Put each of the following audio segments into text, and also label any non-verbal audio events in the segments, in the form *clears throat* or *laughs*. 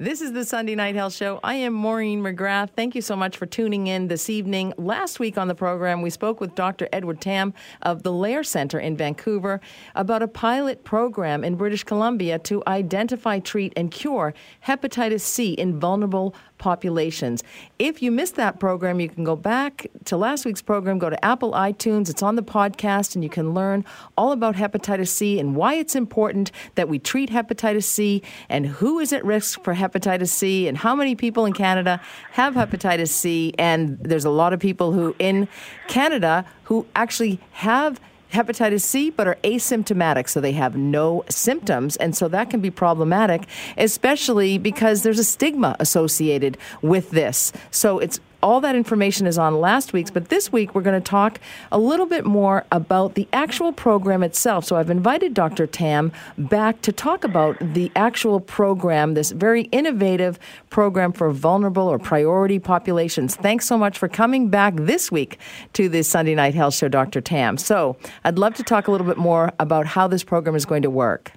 This is the Sunday Night Health Show. I am Maureen McGrath. Thank you so much for tuning in this evening. Last week on the program, we spoke with Dr. Edward Tam of the Lair Center in Vancouver about a pilot program in British Columbia to identify, treat, and cure hepatitis C in vulnerable populations. If you missed that program, you can go back to last week's program, go to Apple iTunes, it's on the podcast, and you can learn all about hepatitis C and why it's important that we treat hepatitis C and who is at risk for hepatitis C and how many people in Canada have hepatitis C. And there's a lot of people who in Canada who actually have hepatitis C but are asymptomatic, so they have no symptoms. And so that can be problematic, especially because there's a stigma associated with this. So it's all that information is on last week's, but this week we're going to talk a little bit more about the actual program itself. So I've invited Dr. Tam back to talk about the actual program, this very innovative program for vulnerable or priority populations. Thanks so much for coming back this week to the Sunday Night Health Show, Dr. Tam. So I'd love to talk a little bit more about how this program is going to work.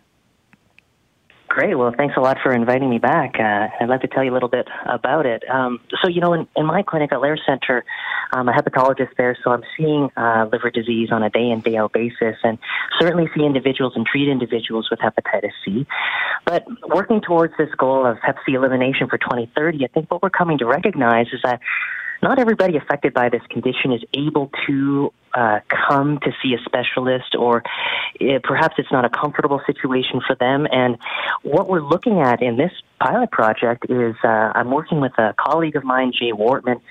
Great. Well, thanks a lot for inviting me back. Uh, I'd like to tell you a little bit about it. Um, so, you know, in, in my clinic at Lair Center, I'm a hepatologist there, so I'm seeing uh, liver disease on a day in, day out basis, and certainly see individuals and treat individuals with hepatitis C. But working towards this goal of Hep C elimination for 2030, I think what we're coming to recognize is that not everybody affected by this condition is able to uh, come to see a specialist, or uh, perhaps it's not a comfortable situation for them. And what we're looking at in this pilot project is uh, I'm working with a colleague of mine, Jay Wortman,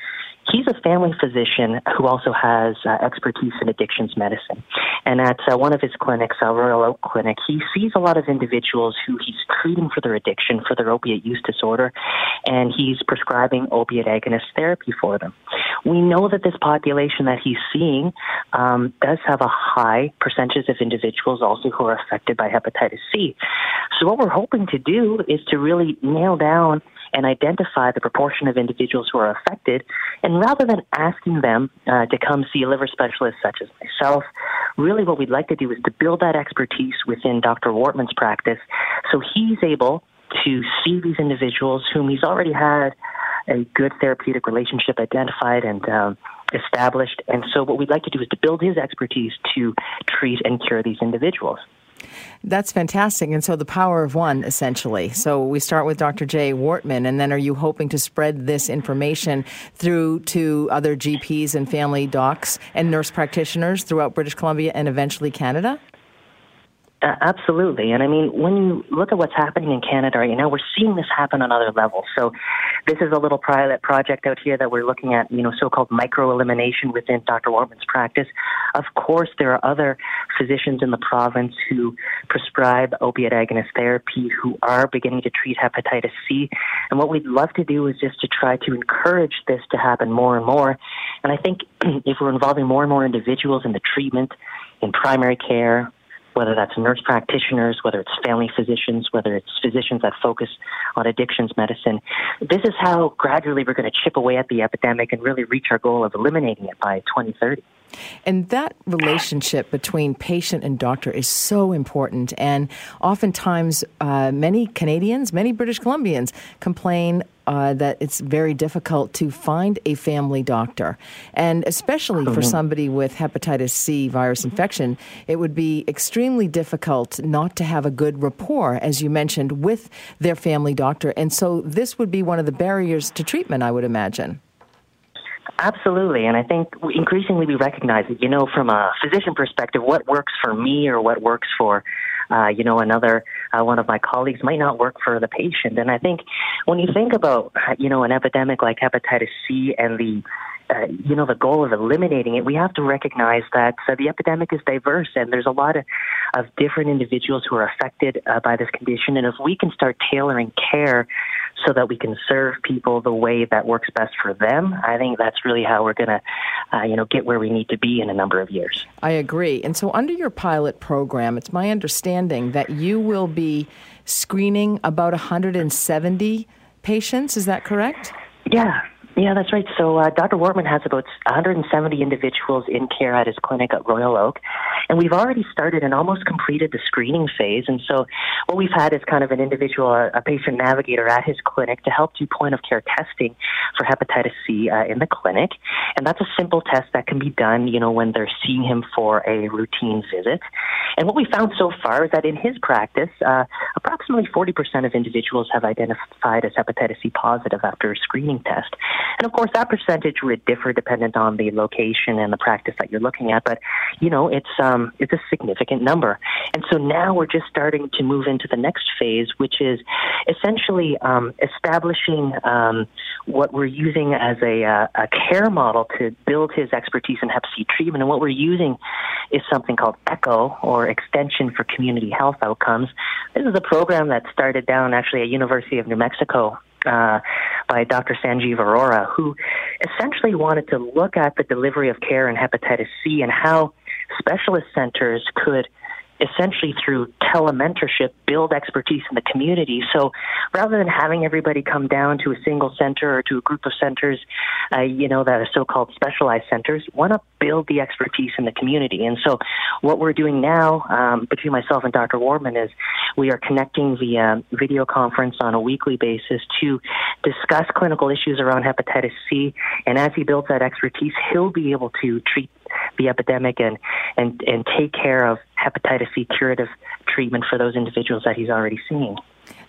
He's a family physician who also has uh, expertise in addictions medicine. And at uh, one of his clinics, uh, Royal Oak Clinic, he sees a lot of individuals who he's treating for their addiction, for their opiate use disorder, and he's prescribing opiate agonist therapy for them. We know that this population that he's seeing um, does have a high percentage of individuals also who are affected by hepatitis C. So, what we're hoping to do is to really nail down and identify the proportion of individuals who are affected. And rather than asking them uh, to come see a liver specialist such as myself, really what we'd like to do is to build that expertise within Dr. Wortman's practice so he's able to see these individuals whom he's already had a good therapeutic relationship identified and um, established. And so, what we'd like to do is to build his expertise to treat and cure these individuals. That's fantastic. And so the power of one, essentially. So we start with Dr. Jay Wortman, and then are you hoping to spread this information through to other GPs and family docs and nurse practitioners throughout British Columbia and eventually Canada? Uh, absolutely. And I mean, when you look at what's happening in Canada right now, we're seeing this happen on other levels. So this is a little pilot project out here that we're looking at, you know, so-called micro-elimination within Dr. Wortman's practice. Of course, there are other physicians in the province who prescribe opiate agonist therapy who are beginning to treat hepatitis C. And what we'd love to do is just to try to encourage this to happen more and more. And I think *clears throat* if we're involving more and more individuals in the treatment, in primary care, whether that's nurse practitioners, whether it's family physicians, whether it's physicians that focus on addictions medicine. This is how gradually we're going to chip away at the epidemic and really reach our goal of eliminating it by 2030. And that relationship between patient and doctor is so important. And oftentimes, uh, many Canadians, many British Columbians complain uh, that it's very difficult to find a family doctor. And especially for mm-hmm. somebody with hepatitis C virus infection, it would be extremely difficult not to have a good rapport, as you mentioned, with their family doctor. And so this would be one of the barriers to treatment, I would imagine. Absolutely, and I think increasingly we recognize that, you know, from a physician perspective, what works for me or what works for, uh, you know, another uh, one of my colleagues might not work for the patient. And I think when you think about, you know, an epidemic like hepatitis C and the uh, you know, the goal of eliminating it, we have to recognize that uh, the epidemic is diverse and there's a lot of, of different individuals who are affected uh, by this condition. And if we can start tailoring care so that we can serve people the way that works best for them, I think that's really how we're going to, uh, you know, get where we need to be in a number of years. I agree. And so, under your pilot program, it's my understanding that you will be screening about 170 patients. Is that correct? Yeah, Yeah, that's right. So uh, Dr. Wortman has about 170 individuals in care at his clinic at Royal Oak, and we've already started and almost completed the screening phase. And so what we've had is kind of an individual, a patient navigator at his clinic to help do point of care testing for hepatitis C uh, in the clinic, and that's a simple test that can be done, you know, when they're seeing him for a routine visit. And what we found so far is that in his practice, uh, approximately 40% of individuals have identified as hepatitis C positive after a screening test. And of course, that percentage would differ dependent on the location and the practice that you're looking at. But you know, it's um, it's a significant number. And so now we're just starting to move into the next phase, which is essentially um, establishing um, what we're using as a, uh, a care model to build his expertise in Hep C treatment. And what we're using is something called ECHO, or Extension for Community Health Outcomes. This is a program that started down actually at University of New Mexico uh, by Dr. Sanjeev Arora, who essentially wanted to look at the delivery of care in hepatitis C and how specialist centers could essentially through telementorship build expertise in the community. So rather than having everybody come down to a single center or to a group of centers, uh, you know, that are so-called specialized centers, want to build the expertise in the community. And so what we're doing now um, between myself and Dr. Wortman is we are connecting via video conference on a weekly basis to discuss clinical issues around hepatitis C. And as he builds that expertise, he'll be able to treat the epidemic and, and, and take care of hepatitis C curative treatment for those individuals that he's already seeing.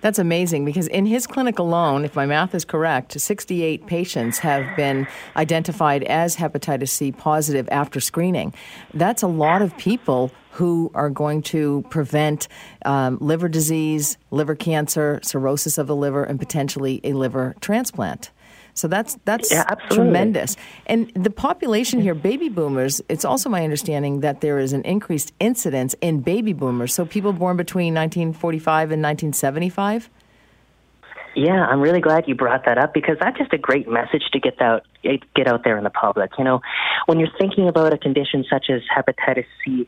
That's amazing because in his clinic alone, if my math is correct, 68 patients have been identified as hepatitis C positive after screening. That's a lot of people who are going to prevent um, liver disease, liver cancer, cirrhosis of the liver, and potentially a liver transplant. So that's that's yeah, tremendous. And the population here, baby boomers, it's also my understanding that there is an increased incidence in baby boomers. So people born between 1945 and 1975. Yeah, I'm really glad you brought that up because that's just a great message to get out get out there in the public. You know, when you're thinking about a condition such as hepatitis C,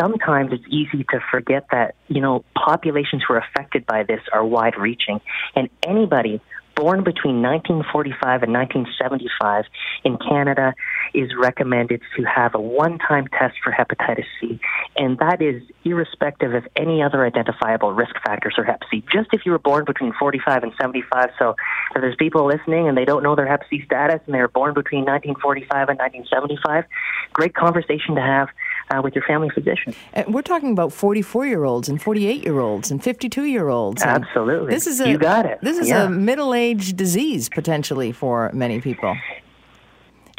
sometimes it's easy to forget that, you know, populations who are affected by this are wide reaching and anybody born between 1945 and 1975 in Canada is recommended to have a one time test for hepatitis C, and that is irrespective of any other identifiable risk factors for hep C. Just if you were born between 45 and 75. So if there's people listening and they don't know their hep C status and they were born between 1945 and 1975, great conversation to have uh, with your family physician. And we're talking about 44 year olds and 48 year olds and 52 year olds. Absolutely. This is a, you got it. This is yeah. a middle aged disease potentially for many people.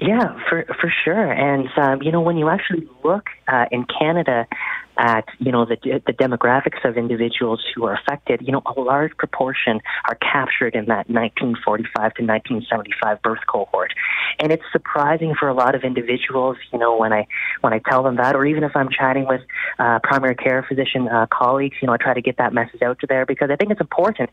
Yeah, for for sure. And um, you know, when you actually look uh, in Canada at you know the the demographics of individuals who are affected, you know, a large proportion are captured in that 1945 to 1975 birth cohort, and it's surprising for a lot of individuals. You know, when I when I tell them that, or even if I'm chatting with uh, primary care physician uh, colleagues, you know, I try to get that message out to there because I think it's important.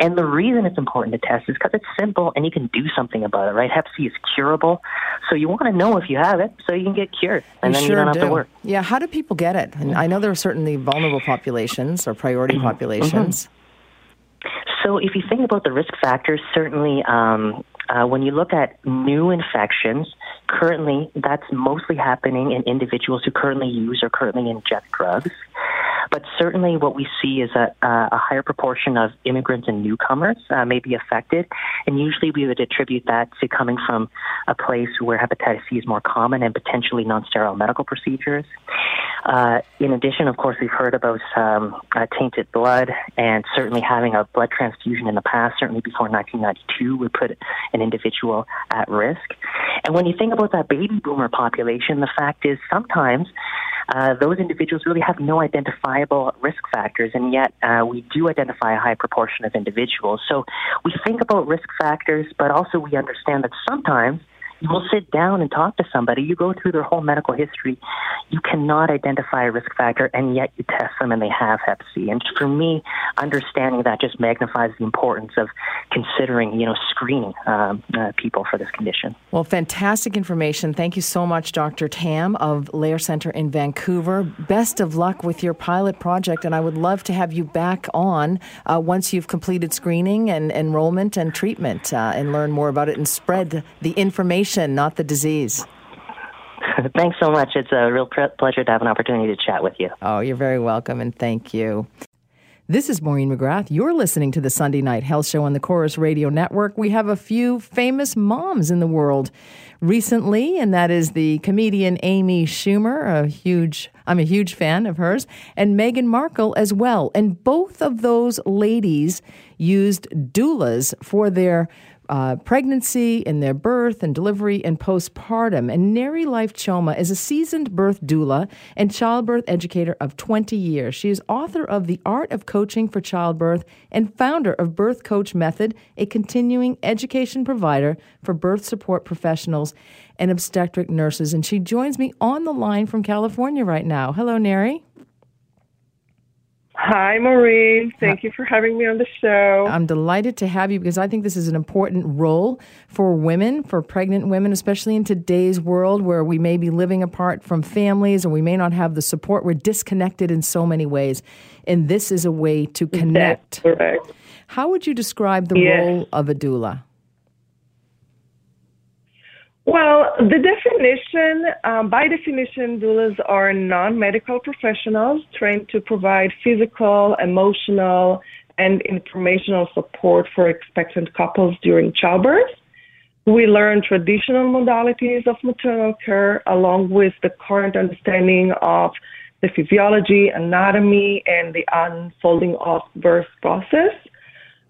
And the reason it's important to test is because it's simple and you can do something about it. Right? Hep C is curable, so you want to know if you have it so you can get cured, and you then sure you don't do. have to work. Yeah. How do people get it? And I know there are certainly vulnerable populations or priority Mm-hmm. populations. So, if you think about the risk factors, certainly um, uh, when you look at new infections, currently that's mostly happening in individuals who currently use or currently inject drugs. But certainly, what we see is a, a higher proportion of immigrants and newcomers uh, may be affected. And usually, we would attribute that to coming from a place where hepatitis C is more common and potentially non sterile medical procedures. Uh, in addition, of course, we've heard about um, uh, tainted blood and certainly having a blood transfusion in the past, certainly before 1992, would put an individual at risk. And when you think about that baby boomer population, the fact is sometimes uh, those individuals really have no identifiable risk factors, and yet uh, we do identify a high proportion of individuals. So we think about risk factors, but also we understand that sometimes we'll sit down and talk to somebody. You go through their whole medical history. You cannot identify a risk factor, and yet you test them and they have Hep C. And for me, understanding that just magnifies the importance of considering, you know, screening um, uh, people for this condition. Well, fantastic information. Thank you so much, Dr. Tam of Lair Center in Vancouver. Best of luck with your pilot project, and I would love to have you back on uh, once you've completed screening and enrollment and treatment uh, and learn more about it and spread the information, not the disease. *laughs* Thanks so much. It's a real pleasure to have an opportunity to chat with you. Oh, you're very welcome, and thank you. This is Maureen McGrath. You're listening to the Sunday Night Health Show on the Corus Radio Network. We have a few famous moms in the world recently, and that is the comedian Amy Schumer, a huge I'm a huge fan of hers, and Meghan Markle as well. And both of those ladies used doulas for their uh, pregnancy, in their birth and delivery, and postpartum. And Neri Life Cohen is a seasoned birth doula and childbirth educator of 20 years. She is author of The Art of Coaching for Childbirth and founder of Birth Coach Method, a continuing education provider for birth support professionals and obstetric nurses. And she joins me on the line from California right now. Hello, Neri. Hi, Maureen. Thank you for having me on the show. I'm delighted to have you because I think this is an important role for women, for pregnant women, especially in today's world where we may be living apart from families or we may not have the support. We're disconnected in so many ways. And this is a way to connect. That's correct. How would you describe the yes. role of a doula? Well, the definition, um, by definition, doulas are non medical professionals trained to provide physical, emotional, and informational support for expectant couples during childbirth. We learn traditional modalities of maternal care along with the current understanding of the physiology, anatomy, and the unfolding of birth process.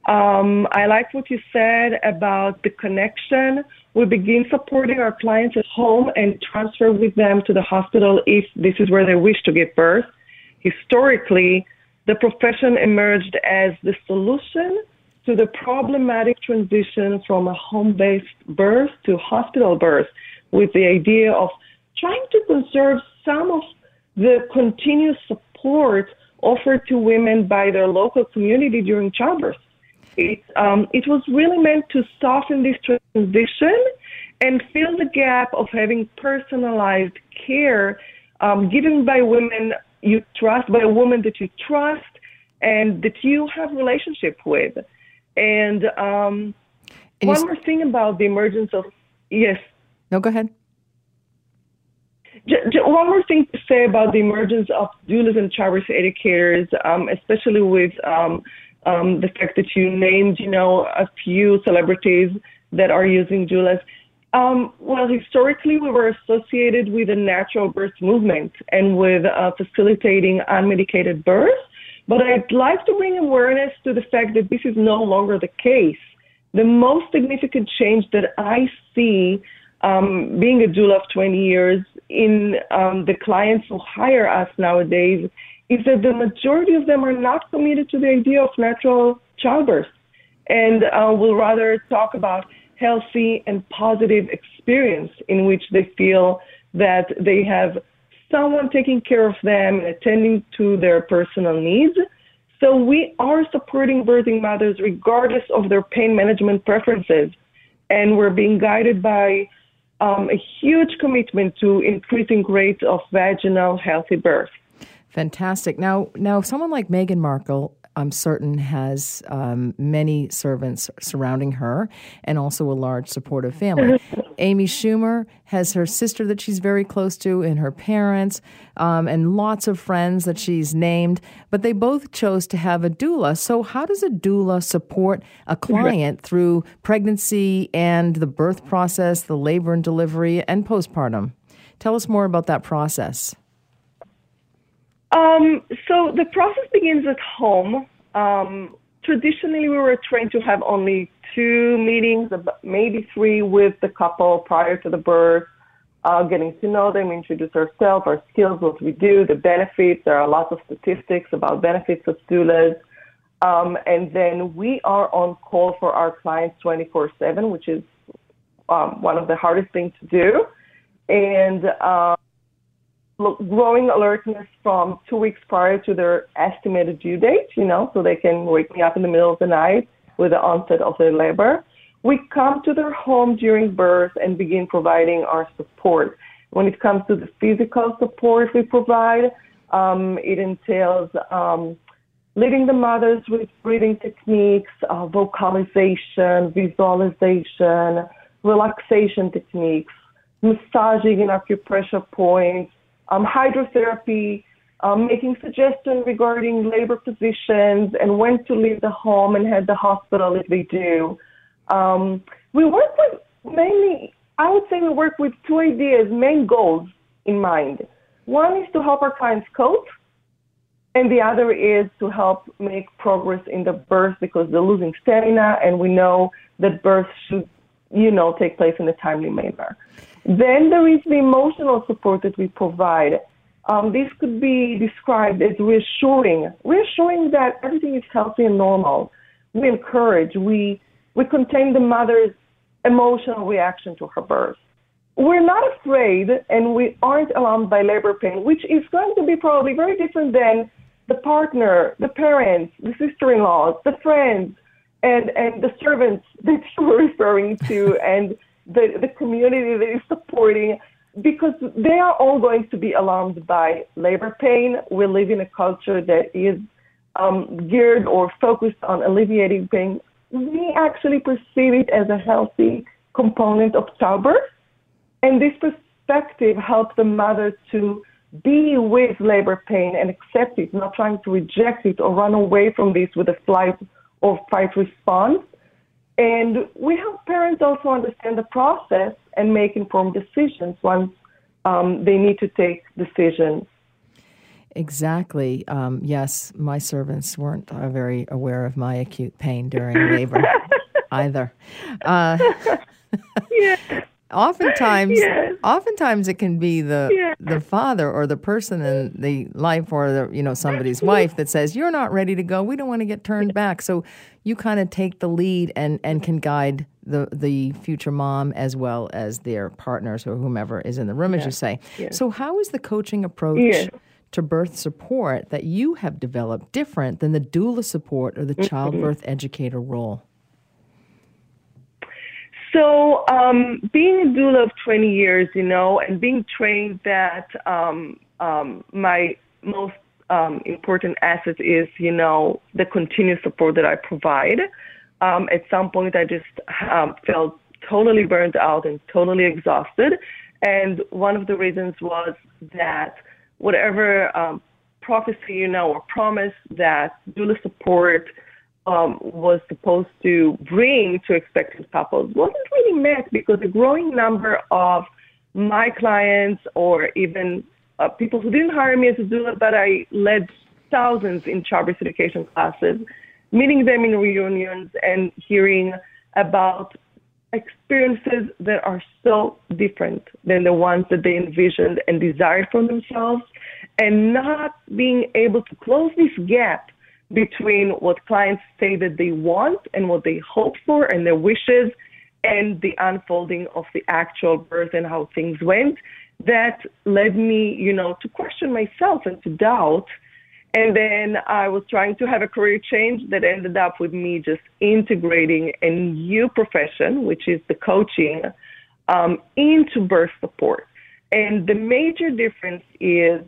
Um, I like what you said about the connection. We begin supporting our clients at home and transfer with them to the hospital if this is where they wish to give birth. Historically, the profession emerged as the solution to the problematic transition from a home based birth to hospital birth, with the idea of trying to conserve some of the continuous support offered to women by their local community during childbirth. It, um, it was really meant to soften this transition and fill the gap of having personalized care um, given by women you trust, by a woman that you trust and that you have relationship with. And, um, and one more thing about the emergence of yes. No, go ahead. one more thing to say about the emergence of doulas and childbirth educators, um, especially with um, um, the fact that you named, you know, a few celebrities that are using doulas. Um, well, historically, we were associated with the natural birth movement and with uh, facilitating unmedicated birth. But I'd like to bring awareness to the fact that this is no longer the case. The most significant change that I see um, being a doula of 20 years in um, the clients who hire us nowadays is that the majority of them are not committed to the idea of natural childbirth and uh, will rather talk about healthy and positive experience in which they feel that they have someone taking care of them and attending to their personal needs. So we are supporting birthing mothers regardless of their pain management preferences. And we're being guided by um, a huge commitment to increasing rates of vaginal healthy birth. Fantastic. Now, now, someone like Meghan Markle, I'm certain, has um, many servants surrounding her, and also a large supportive family. *laughs* Amy Schumer has her sister that she's very close to, and her parents, um, and lots of friends that she's named. But they both chose to have a doula. So, how does a doula support a client through pregnancy and the birth process, the labor and delivery, and postpartum? Tell us more about that process. Um, so the process begins at home. Um, traditionally, we were trained to have only two meetings, maybe three, with the couple prior to the birth, uh, getting to know them, introduce ourselves, our skills, what we do, the benefits. There are lots of statistics about benefits of doulas. Um, and then we are on call for our clients 24 7, which is um, one of the hardest things to do. And uh, growing alertness from two weeks prior to their estimated due date, you know, so they can wake me up in the middle of the night with the onset of their labor. We come to their home during birth and begin providing our support. When it comes to the physical support we provide, um, it entails um, leading the mothers with breathing techniques, uh, vocalization, visualization, relaxation techniques, massaging and acupressure points, um, hydrotherapy, um, making suggestions regarding labor positions and when to leave the home and head the hospital if they do. Um, we work with mainly, I would say we work with two ideas, main goals in mind. One is to help our clients cope, and the other is to help make progress in the birth because they're losing stamina, and we know that birth should, you know, take place in a timely manner. Then there is the emotional support that we provide. Um, this could be described as reassuring, reassuring that everything is healthy and normal. We encourage, we, we contain the mother's emotional reaction to her birth. We're not afraid and we aren't alarmed by labor pain, which is going to be probably very different than the partner, the parents, the sister in laws, the friends, and, and the servants *laughs* that you were referring to, *laughs* and the, the community that is supporting, because they are all going to be alarmed by labor pain. We live in a culture that is um, geared or focused on alleviating pain. We actually perceive it as a healthy component of childbirth. And this perspective helps the mother to be with labor pain and accept it, not trying to reject it or run away from this with a flight or fight response. And we help parents also understand the process and make informed decisions once um, they need to take decisions. Exactly. Um, yes, my servants weren't uh, very aware of my acute pain during labor *laughs* either. Uh, yeah oftentimes *laughs* yes. oftentimes it can be the yes. the father or the person in the life or the you know somebody's wife that says you're not ready to go. We don't want to get turned back. So you kind of take the lead and and can guide the the future mom as well as their partners or whomever is in the room as you say. So how is the coaching approach to birth support that you have developed different than the doula support or the mm-hmm. childbirth educator role so, um, being a doula of 20 years, you know, and being trained that um, um, my most um, important asset is, you know, the continuous support that I provide. Um, at some point, I just um, felt totally burned out and totally exhausted. And one of the reasons was that whatever um, prophecy, you know, or promise that doula support um, was supposed to bring to expectant couples wasn't really met because a growing number of my clients or even uh, people who didn't hire me as a doula, but I led thousands in childbirth education classes, meeting them in reunions and hearing about experiences that are so different than the ones that they envisioned and desired for themselves, and not being able to close this gap between what clients say that they want and what they hope for and their wishes and the unfolding of the actual birth and how things went that led me, you know, to question myself and to doubt. And then I was trying to have a career change that ended up with me just integrating a new profession, which is the coaching, um, into birth support. And the major difference is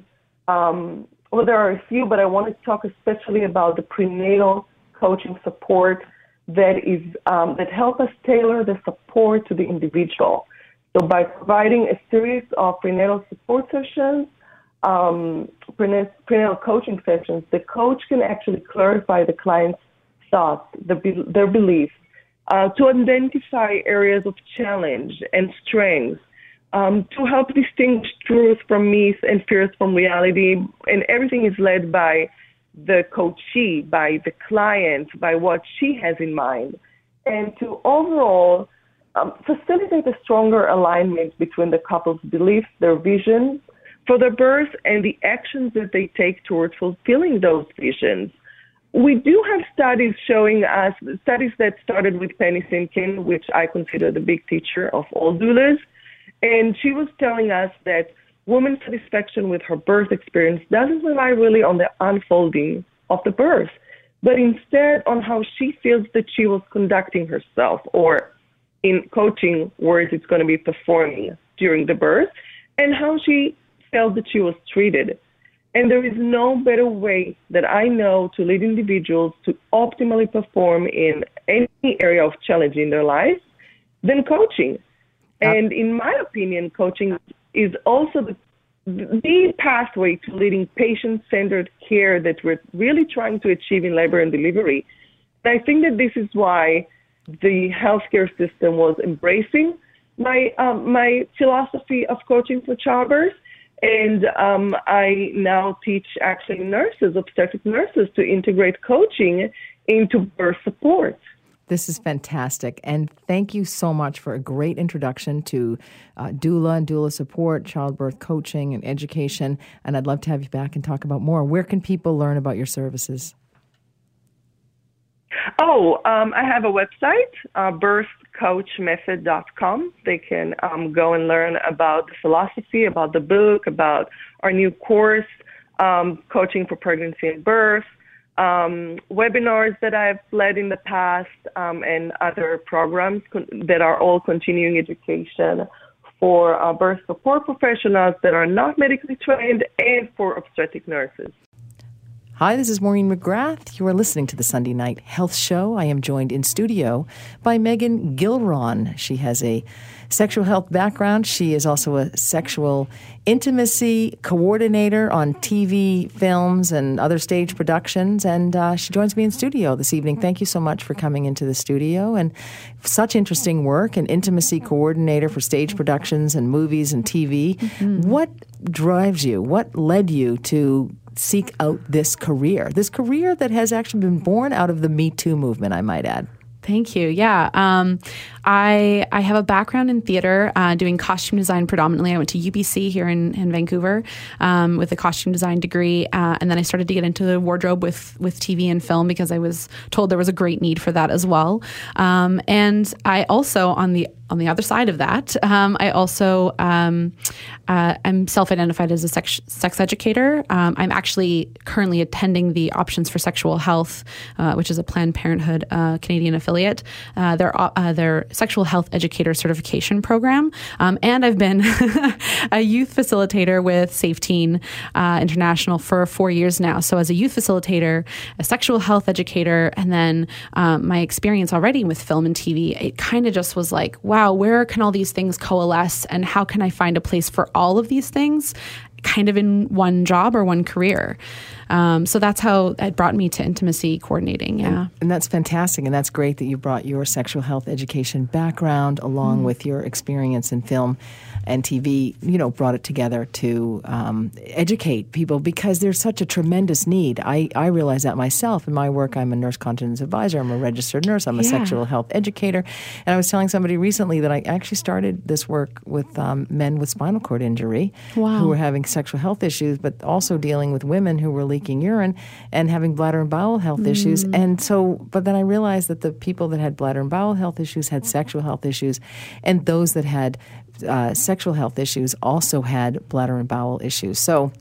um, well, there are a few, but I want to talk especially about the prenatal coaching support that is um, that help us tailor the support to the individual. So by providing a series of prenatal support sessions, um, prenatal coaching sessions, the coach can actually clarify the client's thoughts, the, their beliefs, uh, to identify areas of challenge and strengths um, to help distinguish truth from myth and fears from reality. And everything is led by the coachee, by the client, by what she has in mind. And to overall um, facilitate a stronger alignment between the couple's beliefs, their vision for their birth, and the actions that they take towards fulfilling those visions. we do have studies showing us studies that started with Penny Simkin, which I consider the big teacher of all doulas, and she was telling us that woman's satisfaction with her birth experience doesn't rely really on the unfolding of the birth, but instead on how she feels that she was conducting herself, or in coaching words, it's going to be performing during the birth, and how she felt that she was treated. And there is no better way that I know to lead individuals to optimally perform in any area of challenge in their life than coaching. And in my opinion, coaching is also the, the pathway to leading patient centered care that we're really trying to achieve in labor and delivery. And I think that this is why the healthcare system was embracing my um, my philosophy of coaching for childbirth and um, I now teach actually nurses, obstetric nurses, to integrate coaching into birth support. This is fantastic. And thank you so much for a great introduction to uh, doula and doula support, childbirth coaching, and education. And I'd love to have you back and talk about more. Where can people learn about your services? Oh, um, I have a website, uh, birthcoachmethod.com. They can um, go and learn about the philosophy, about the book, about our new course, um, Coaching for Pregnancy and Birth, um, webinars that I've led in the past, um, and other programs con- that are all continuing education for uh, birth support professionals that are not medically trained and for obstetric nurses. Hi, this is Maureen McGrath. You are listening to the Sunday Night Health Show. I am joined in studio by Megan Gilron. She has a sexual health background. She is also a sexual intimacy coordinator on TV, films, and other stage productions. And uh, she joins me in studio this evening. Thank you so much for coming into the studio and such interesting work. An intimacy coordinator for stage productions and movies and TV. Mm-hmm. What drives you? What led you to seek out this career, this career that has actually been born out of the Me Too movement, I might add. Thank you. Yeah. Um, I I have a background in theater, uh, doing costume design predominantly. I went to UBC here in, in Vancouver um, with a costume design degree, uh, and then I started to get into the wardrobe with with TV and film because I was told there was a great need for that as well. Um, and I also on the on the other side of that, um, I also um, uh, I'm self-identified as a sex, sex educator. Um, I'm actually currently attending the Options for Sexual Health, uh, which is a Planned Parenthood uh, Canadian affiliate. Uh, their uh, their sexual health educator certification program, um, and I've been *laughs* a youth facilitator with Safe Teen uh, International for four years now. So as a youth facilitator, a sexual health educator, and then um, my experience already with film and TV, it kind of just was like, wow wow, where can all these things coalesce and how can I find a place for all of these things kind of in one job or one career? Um, so that's how it brought me to intimacy coordinating. Yeah. And, and, that's fantastic. And that's great that you brought your sexual health education background along mm. with your experience in film and TV, you know, brought it together to um, educate people because there's such a tremendous need. I, I realize that myself in my work. I'm a nurse continence advisor. I'm a registered nurse. I'm a yeah. sexual health educator. And I was telling somebody recently that I actually started this work with um, men with spinal cord injury wow. who were having sexual health issues, but also dealing with women who were leaking urine and having bladder and bowel health mm. issues. And so, but then I realized that the people that had bladder and bowel health issues had sexual health issues, and those that had uh, sexual health issues also had bladder and bowel issues. So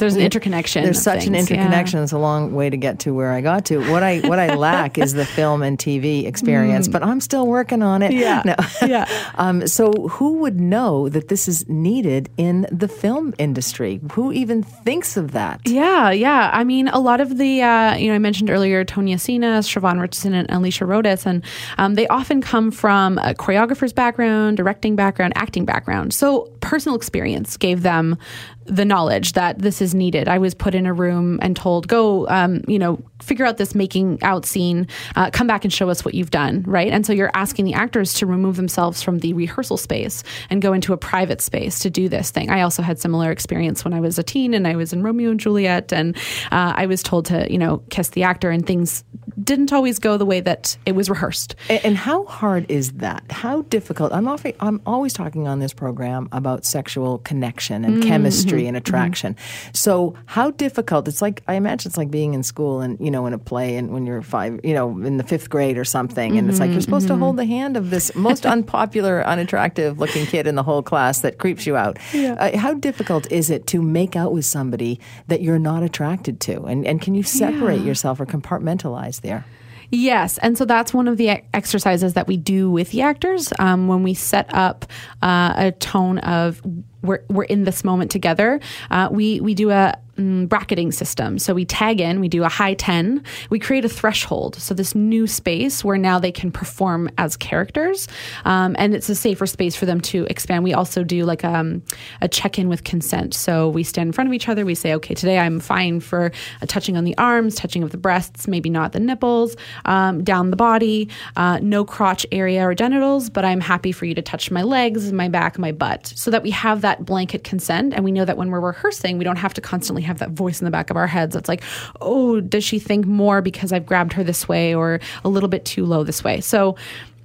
there's an interconnection. There's such things, an interconnection. Yeah. It's a long way to get to where I got to. What I what I *laughs* lack is the film and TV experience, mm. but I'm still working on it. Yeah, *laughs* no. yeah. *laughs* um, so who would know that this is needed in the film industry? Who even thinks of that? Yeah, yeah. I mean, a lot of the uh, you know I mentioned earlier Tonia Sina, Siobhan Richardson, and Alicia Rodis, and um, they often come from a choreographer's background, directing background, acting background. So personal experience gave them the knowledge that this is needed. I was put in a room and told, go, um, you know, figure out this making out scene, uh, come back and show us what you've done, right? And so you're asking the actors to remove themselves from the rehearsal space and go into a private space to do this thing. I also had similar experience when I was a teen and I was in Romeo and Juliet, and uh, I was told to, you know, kiss the actor, and things didn't always go the way that it was rehearsed. And, and how hard is that? How difficult? I'm often, I'm always talking on this program about sexual connection and mm-hmm. chemistry chemistry and mm-hmm. attraction. So how difficult? It's like I imagine it's like being in school and you know in a play and when you're five, you know, in the fifth grade or something, and it's like mm-hmm. you're supposed to mm-hmm. hold the hand of this most *laughs* unpopular, unattractive looking kid in the whole class that creeps you out. Uh, how difficult is it to make out with somebody that you're not attracted to, and and can you separate yourself or compartmentalize there? Yes, and so that's one of the exercises that we do with the actors um, when we set up uh, a tone of we're, we're in this moment together. Uh, we we do a mm, bracketing system. So we tag in, we do a high 10, we create a threshold. So this new space where now they can perform as characters. Um, and it's a safer space for them to expand. We also do like um, a check in with consent. So we stand in front of each other. We say, okay, today I'm fine for touching on the arms, touching of the breasts, maybe not the nipples, um, down the body, uh, no crotch area or genitals, but I'm happy for you to touch my legs, my back, my butt, so that we have that blanket consent. And we know that when we're rehearsing, we don't have to constantly have that voice in the back of our heads that's like, oh, does she think more because I've grabbed her this way or a little bit too low this way? So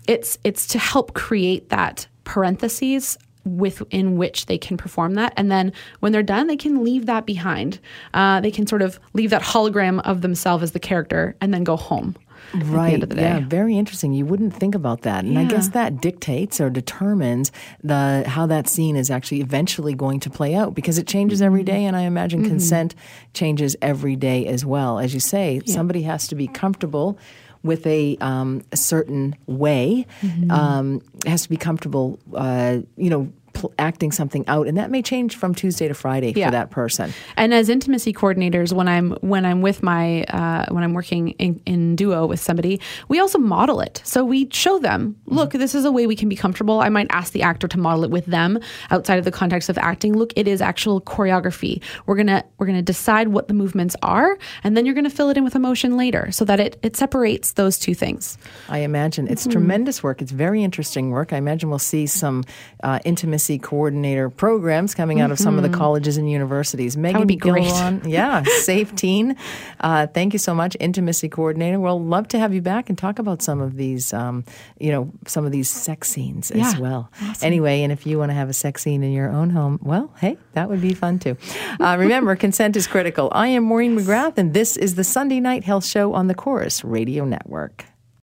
it's it's to help create that parentheses within which they can perform that. And then when they're done they can leave that behind. Uh, they can sort of leave that hologram of themselves as the character and then go home Right. Yeah. Very interesting. You wouldn't think about that, and I guess that dictates or determines the how that scene is actually eventually going to play out because it changes every Mm-hmm. and I imagine consent changes every day as well. As you say, somebody has to be comfortable. With a, um, a certain way, Mm-hmm. um, has to be comfortable, uh, you know, pl- acting something out, and that may change from Tuesday to Friday Yeah. for that person. And as intimacy coordinators, when I'm when I'm with my uh, when I'm working in, in duo with somebody, we also model it. So we show them, look, this is a way we can be comfortable. I might ask the actor to model it with them outside of the context of acting. Look, it is actual choreography. We're gonna we're gonna decide what the movements are, and then you're gonna fill it in with emotion later, so that it it separates those two things. I imagine Mm-hmm. it's tremendous work. It's very interesting work. I imagine we'll see some uh, intimacy coordinator programs coming out of some of the colleges and universities. Megan Mm-hmm. would be great. *laughs* Yeah, Safe Teen. Uh, thank you so much, intimacy coordinator. We'll love to have you back and talk about some of these, um, you know, some of these sex scenes as Yeah. well. Anyway, and if you want to have a sex scene in your own home, well, hey, that would be fun too. Uh, remember, *laughs* consent is critical. I am Maureen McGrath, and this is the Sunday Night Health Show on the Corus Radio Network.